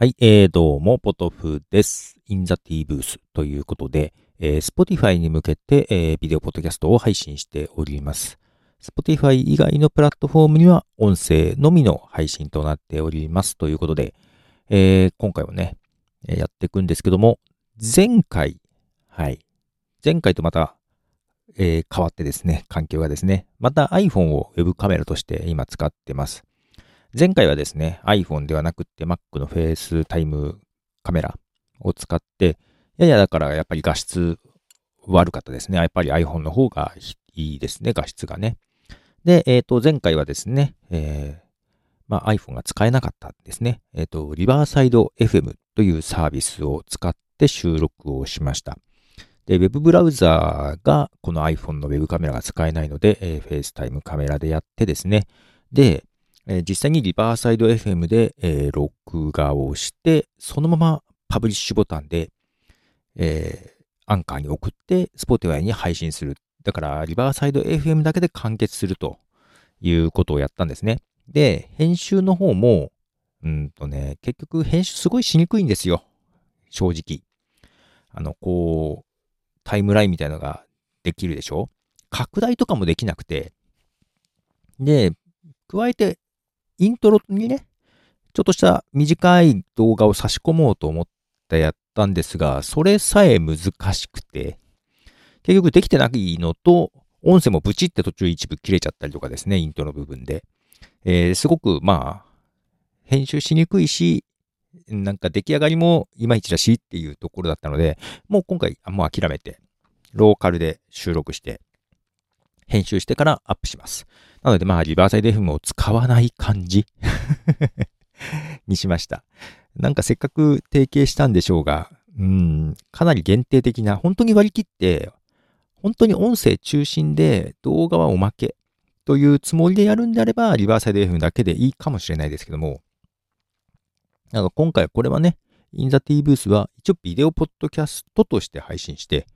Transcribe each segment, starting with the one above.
はい、えー、どうも、ポトフです。インザティーブースということで、えー、Spotify に向けて、えービデオポッドキャストを配信しております。Spotify 以外のプラットフォームには音声のみの配信となっております。ということで、えー今回はね、やっていくんですけども、前回、はい、前回とまた、えー変わってですね、環境がですね、また iPhone を Web カメラとして今使ってます。前回はですね、iPhone ではなくって Mac の FaceTime カメラを使って、ややだからやっぱり画質悪かったですね。やっぱり iPhone の方がいいですね、画質がね。で、えっ、と、前回はですね、えーまあ、iPhone が使えなかったんですね。えっ、と、 Riverside FM というサービスを使って収録をしました。で、ウェブブラウザーがこの iPhone のウェブカメラが使えないので、えー、FaceTime カメラでやってですね。で、え実際にリバーサイド FM で、えー録画をして、そのままパブリッシュボタンで、えーアンカーに送って、Spotify に配信する。だから、リバーサイド FM だけで完結するということをやったんですね。で、編集の方も、うんとね、結局編集すごいしにくいんですよ。正直。あの、こう、タイムラインみたいなのができるでしょ？拡大とかもできなくて。で、加えて、イントロにね、ちょっとした短い動画を差し込もうと思ってやったんですが、それさえ難しくて、結局できてないのと、音声もブチって途中一部切れちゃったりとかですね、イントロ部分で。えーすごく、まあ、編集しにくいし、なんか出来上がりもいまいちだしっていうところだったので、もう今回、もう諦めて、ローカルで収録して、編集してからアップします。なので、まあ、リバーサイド FM を使わない感じ にしました。なんかせっかく提携したんでしょうが、うん、かなり限定的な、本当に割り切って、本当に音声中心で動画はおまけというつもりでやるんであれば、リバーサイド FM だけでいいかもしれないですけども、なんか今回これはね、インザティーブースは一応ビデオポッドキャストとして配信して、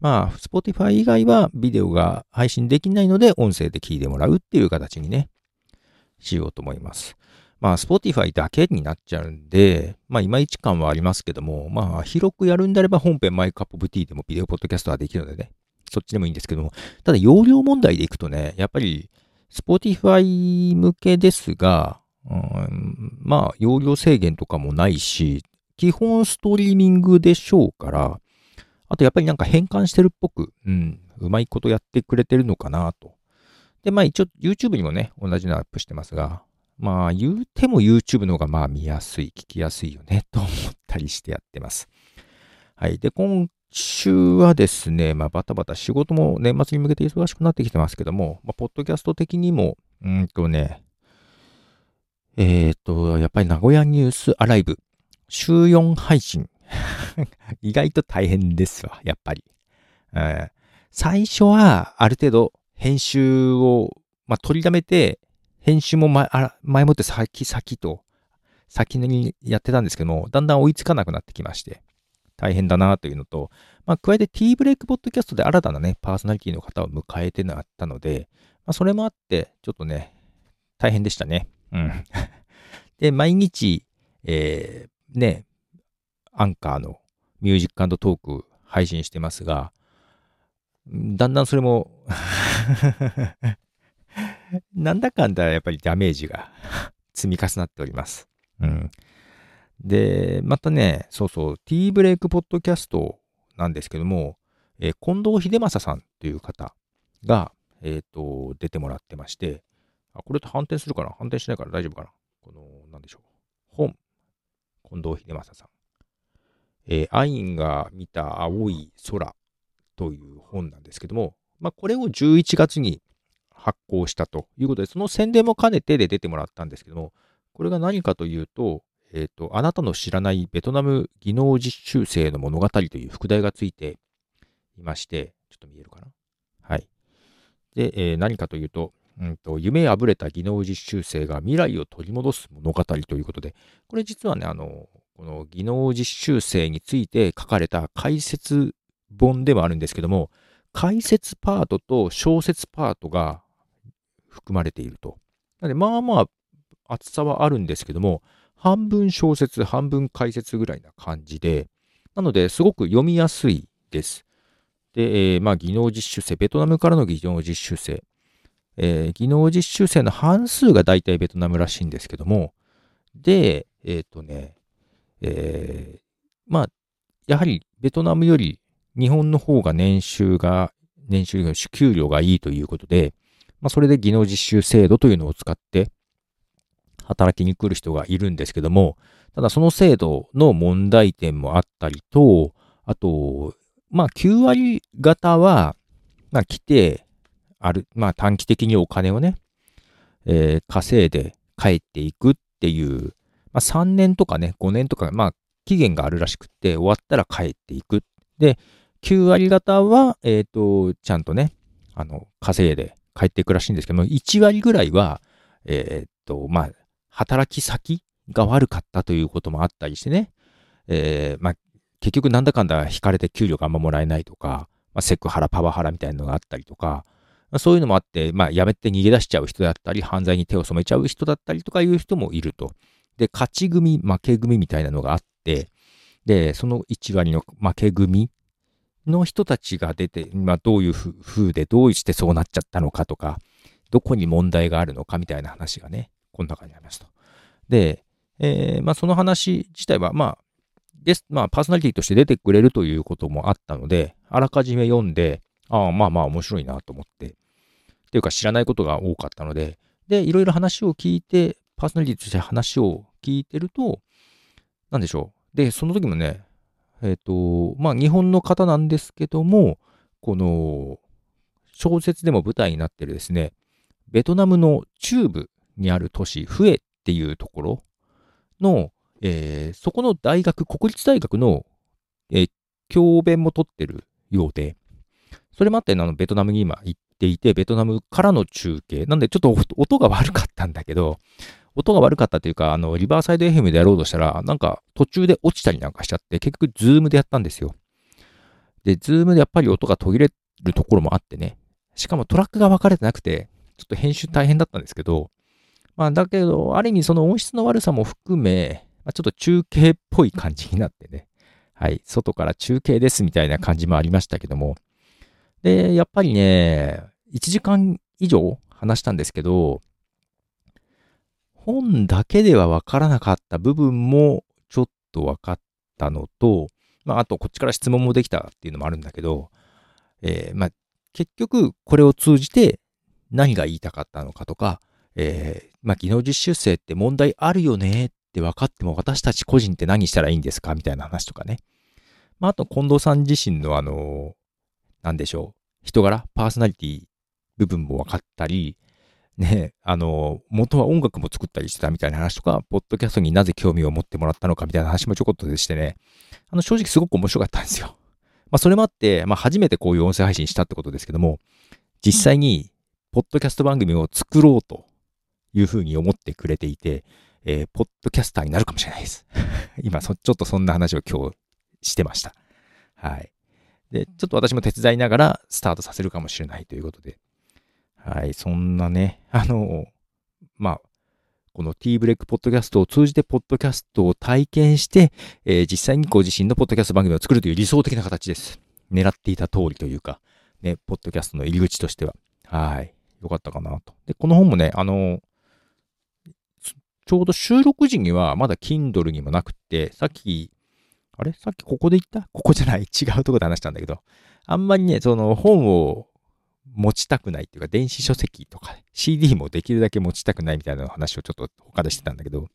まあ、Spotify 以外はビデオが配信できないので、音声で聞いてもらうっていう形にね、しようと思います。まあ、Spotify だけになっちゃうんで、まあ、いまいち感はありますけども、まあ、広くやるんであれば本編マイクアップブティーでもビデオポッドキャストはできるのでね、そっちでもいいんですけども、ただ容量問題でいくとね、やっぱり Spotify 向けですが、うん、まあ、容量制限とかもないし、基本ストリーミングでしょうから、あとやっぱりなんか変換してるっぽく、うん、うまいことやってくれてるのかなと。で、まあ一応 YouTube にもね、同じのアップしてますが、まあ言うても YouTube の方がまあ見やすい、聞きやすいよね、と思ったりしてやってます。はい。で、今週はですね、まあバタバタ仕事も年末に向けて忙しくなってきてますけども、まあポッドキャスト的にも、うんとね、えっ、と、やっぱり名古屋ニュースアライブ、週4配信。意外と大変ですわ、やっぱり。うん最初は、ある程度、編集を、まあ、取りだめて、編集も前前もって先先と、先にやってたんですけども、だんだん追いつかなくなってきまして、大変だなというのと、まあ、加えて T ブレイクポッドキャストで新たなね、パーソナリティの方を迎えてなったので、まあ、それもあって、ちょっとね、大変でしたね。うん。で、毎日、えー、ね、アンカーのミュージックトーク配信してますが、だんだんそれも なんだかんだやっぱりダメージが 積み重なっております。うん。で、またね、そうそう、T ブレイクポッドキャストなんですけども、えー近藤秀正さんという方が、えっ、と、出てもらってまして、あ、これと反転するかな？反転しないから大丈夫かな？この、なんでしょう？本、近藤秀正さん。えーアインが見た青い空という本なんですけども、まあ、これを11月に発行したということで、その宣伝も兼ねてで出てもらったんですけども、これが何かというと、えっ、と、あなたの知らないベトナム技能実習生の物語という副題がついていまして、ちょっと見えるかな？はい。で、えー何かというと、うんと、夢あぶれた技能実習生が未来を取り戻す物語ということで、これ実はね、あの、この技能実習生について書かれた解説本でもあるんですけども、解説パートと小説パートが含まれていると。なので、まあまあ、厚さはあるんですけども、半分小説、半分解説ぐらいな感じで、なので、すごく読みやすいです。で、えー、まあ、技能実習生、ベトナムからの技能実習生、えー、技能実習生の半数が大体ベトナムらしいんですけども、で、えっ、ー、とね、えー、まあ、やはりベトナムより日本の方が年収が、年収が、給料がいいということで、まあ、それで技能実習制度というのを使って働きに来る人がいるんですけども、ただその制度の問題点もあったりと、あと、まあ9割方は、まあ来て、ある、まあ短期的にお金をね、えー、稼いで帰っていくっていう、まあ3年とかね、5年とか、まあ期限があるらしくって、終わったら帰っていく。で、9割方は、えっ、ー、と、ちゃんとね、あの、稼いで帰っていくらしいんですけども、1割ぐらいは、えっ、ー、と、まあ、働き先が悪かったということもあったりしてね、えー、まあ、結局なんだかんだ引かれて給料があんまもらえないとか、まあ、セクハラ、パワハラみたいなのがあったりとか、まあ、そういうのもあって、まあ、辞めて逃げ出しちゃう人だったり、犯罪に手を染めちゃう人だったりとかいう人もいると。で、勝ち組、負け組みたいなのがあって、で、その1割の負け組の人たちが出て、まあ、どういう風でどうしてそうなっちゃったのかとか、どこに問題があるのかみたいな話がね、この中にありますと。で、えー、まあ、その話自体は、まあ、です、まあ、パーソナリティとして出てくれるということもあったので、あらかじめ読んで、ああ、まあまあ面白いなと思って、っていうか知らないことが多かったので、で、いろいろ話を聞いて、パーソナリティとして話を聞いてると、なんでしょう。で、その時もね、えっ、ー、と、まあ、日本の方なんですけども、この、小説でも舞台になってるですね、ベトナムの中部にある都市、フエっていうところの、えー、そこの大学、国立大学の、えー、教鞭も取ってるようで、それもあって、あの、ベトナムに今行っていて、ベトナムからの中継。なんで、ちょっと音が悪かったんだけど、音が悪かったというか、あの、 Riverside FM でやろうとしたら、なんか途中で落ちたりなんかしちゃって、結局、 Zoom でやったんですよ。で、 Zoom でやっぱり音が途切れるところもあってね。しかもトラックが分かれてなくて、ちょっと編集大変だったんですけど、まあ、だけど、ある意味その音質の悪さも含め、ま、ちょっと中継っぽい感じになってね。はい。外から中継ですみたいな感じもありましたけども。で、やっぱりね、1時間以上話したんですけど、本だけでは分からなかった部分もちょっと分かったのと、まあ、あとこっちから質問もできたっていうのもあるんだけど、えー、まあ、結局これを通じて何が言いたかったのかとか、えー、まあ、技能実習生って問題あるよねって分かっても私たち個人って何したらいいんですかみたいな話とかね。まあ、あと近藤さん自身のあの、なんでしょう、人柄、パーソナリティ部分も分かったり、ね、あの、元は音楽も作ったりしてたみたいな話とか、ポッドキャストになぜ興味を持ってもらったのかみたいな話もちょこっとでしてね、あの、正直すごく面白かったんですよ。まあ、それもあって、まあ、初めてこういう音声配信したってことですけども、実際に、ポッドキャスト番組を作ろうというふうに思ってくれていて、えー、ポッドキャスターになるかもしれないです。今、ちょっとそんな話を今日してました。はい。で、ちょっと私も手伝いながらスタートさせるかもしれないということで、はい、そんなね、あの、まあ、この T ブレイクポッドキャストを通じてポッドキャストを体験して、えー、実際にご自身のポッドキャスト番組を作るという理想的な形です。狙っていた通りというか、ね、ポッドキャストの入り口としては。はい。よかったかなと。で、この本もね、あの、ちょうど収録時にはまだ Kindle にもなくって、さっき、あれ？さっきここで言った？ここじゃない？違うとこで話したんだけど、あんまりね、その本を持ちたくないっていうか、電子書籍とか CD もできるだけ持ちたくないみたいな話をちょっと他でしてたんだけど、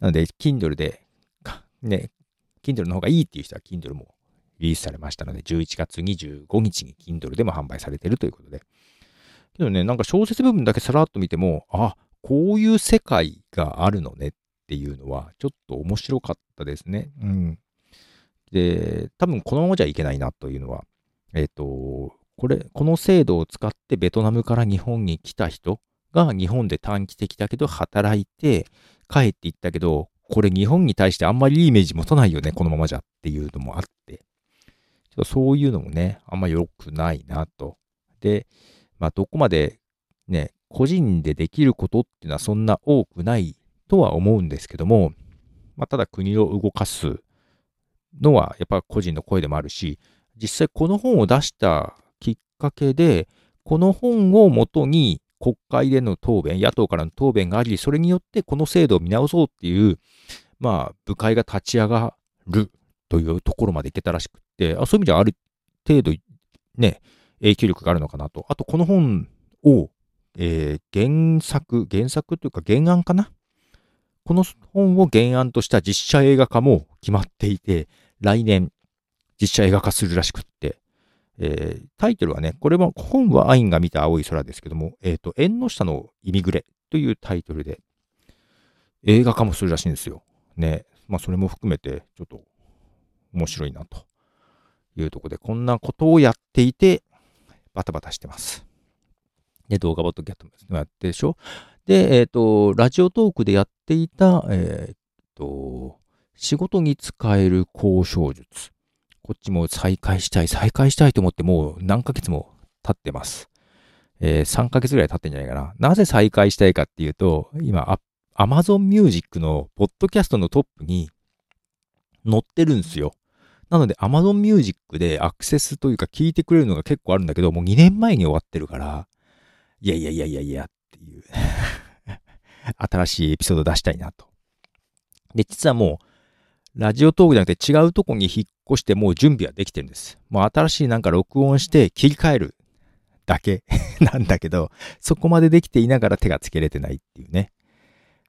なので、Kindle で、ね、Kindle の方がいいっていう人は Kindle もリリースされましたので、11月25日に Kindle でも販売されているということで。けどね、なんか小説部分だけさらっと見ても、あ、こういう世界があるのねっていうのは、ちょっと面白かったですね。うん。で、多分このままじゃいけないなというのは、えっ、ー、と、これ、この制度を使ってベトナムから日本に来た人が日本で短期的だけど働いて帰っていったけど、これ日本に対してあんまりいいイメージ持たないよね、このままじゃっていうのもあって、ちょっとそういうのもね、あんま良くないなと。で、まあどこまでね、個人でできることっていうのはそんな多くないとは思うんですけども、まあ、ただ国を動かすのはやっぱ個人の声でもあるし、実際この本を出したきっかけで、この本をもとに国会での答弁、野党からの答弁があり、それによってこの制度を見直そうっていう、まあ、部会が立ち上がるというところまでいけたらしくって、あそういう意味ではある程度、ね、影響力があるのかなと。あと、この本を、えー、原作、原作というか原案かなこの本を原案とした実写映画化も決まっていて、来年実写映画化するらしくって、えー、タイトルはね、これも本はアインが見た青い空ですけども、えっ、ー、と、縁の下のイミグレというタイトルで映画化もするらしいんですよ。ね。まあ、それも含めて、ちょっと面白いなというところで、こんなことをやっていて、バタバタしてます。で、動画ボットキャットもやってるでしょ。で、えっ、ー、と、ラジオトークでやっていた、えっ、と、仕事に使える交渉術。こっちも再開したい、再開したいと思ってもう何ヶ月も経ってます。えー、3ヶ月ぐらい経ってんじゃないかな。なぜ再開したいかっていうと、今、Amazon Music のポッドキャストのトップに載ってるんですよ。なので Amazon Music でアクセスというか聞いてくれるのが結構あるんだけど、もう2年前に終わってるから、いやいやいやいやいやっていう 新しいエピソード出したいなと。で、実はもう、ラジオトークじゃなくて違うとこに引っ越してもう準備はできてるんです。もう新しいなんか録音して切り替えるだけ なんだけど、そこまでできていながら手がつけれてないっていうね。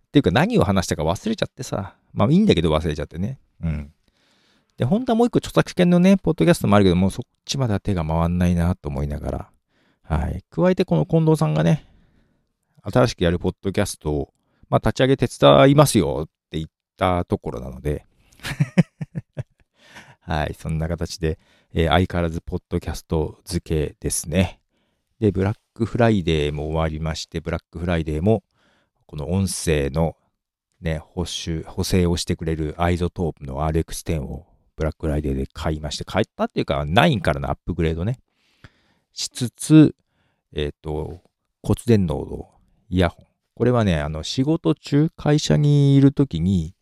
っていうか何を話したか忘れちゃってさ。まあいいんだけど忘れちゃってね。うん。で、本当はもう一個著作権のね、ポッドキャストもあるけどもう、そっちまでは手が回んないなと思いながら。はい。加えてこの近藤さんがね、新しくやるポッドキャストを、まあ立ち上げ手伝いますよって言ったところなので はい。そんな形で、えー、相変わらずポッドキャスト付けですね。で、ブラックフライデーも終わりまして、ブラックフライデーも、この音声のね、補修、補正をしてくれる iZotope の RX10 をブラックフライデーで買いまして、買ったっていうか、9からのアップグレードね、しつつ、えっ、ー、と、骨伝導のイヤホン。これはね、あの、仕事中、会社にいるときに、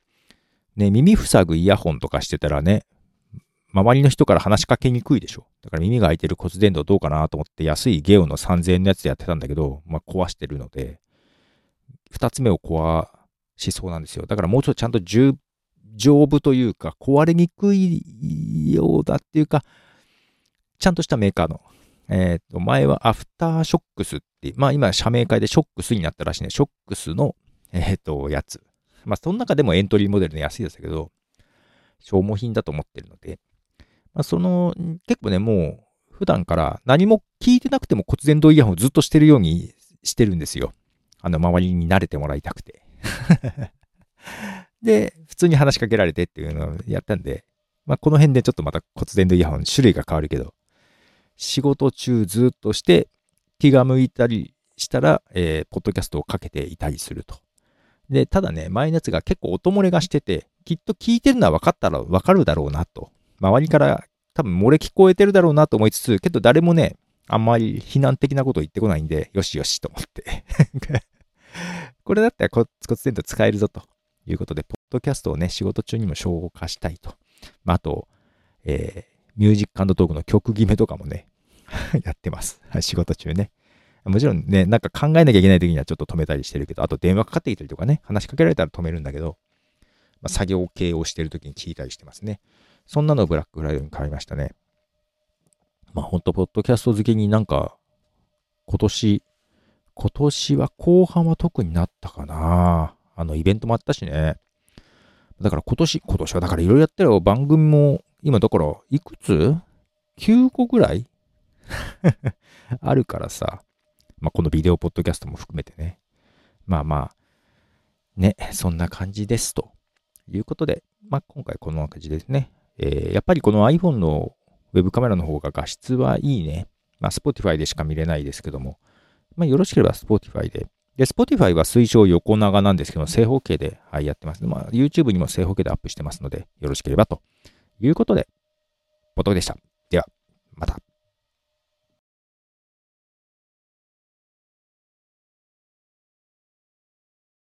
ね、耳塞ぐイヤホンとかしてたらね、周りの人から話しかけにくいでしょ。だから耳が開いてる骨伝導どうかなと思って安いゲオの3000円のやつでやってたんだけど、まあ、壊してるので、二つ目を壊しそうなんですよ。だからもうちょっとちゃんと丈夫というか、壊れにくいようだっていうか、ちゃんとしたメーカーの。えっ、ー、と、前はアフターショックスって、まあ今社名会でショックスになったらしいね。ショックスの、えっ、ー、と、やつ。まあその中でもエントリーモデルの安いですけど、消耗品だと思ってるので、まあその、結構ね、もう普段から何も聞いてなくても骨伝導イヤホンをずっとしてるようにしてるんですよ。あの、周りに慣れてもらいたくて。で、普通に話しかけられてっていうのをやったんで、まあ、この辺でちょっとまた骨伝導イヤホン種類が変わるけど、仕事中ずっとして気が向いたりしたら、えー、ポッドキャストをかけていたりすると。で、ただね、前のやつが結構音漏れがしてて、きっと聞いてるのは分かったら分かるだろうなと。周りから多分漏れ聞こえてるだろうなと思いつつ、けど誰もね、あんまり非難的なこと言ってこないんで、よしよしと思って これだったら骨伝導使えるぞということで、ポッドキャストをね、仕事中にも消化したいと。まあ、あと、えー、ミュージックトークの曲決めとかもね、やってます。仕事中ね。もちろんね、なんか考えなきゃいけない時にはちょっと止めたりしてるけど、あと電話かかってきたりとかね、話しかけられたら止めるんだけど、まあ、作業系をしてる時に聞いたりしてますね。そんなのをブラックフライドに買いましたね。まあほんと、ポッドキャスト付けになんか、今年、今年は後半は特になったかな。あの、イベントもあったしね。だから今年、今年はだからいろいろやってる番組も、今だから、いくつ ?9 個ぐらい？あるからさ。まあ、このビデオポッドキャストも含めてね。まあまあ、ね、そんな感じですと。いうことで、まあ今回この感じですね。えー、やっぱりこの iPhone のウェブカメラの方が画質はいいね。まあ Spotify でしか見れないですけども、まあよろしければ Spotify でで、Spotify は推奨横長なんですけど、正方形で、はい、やってます。まあ、YouTube にも正方形でアップしてますので、よろしければということで、ポトでした。では、また。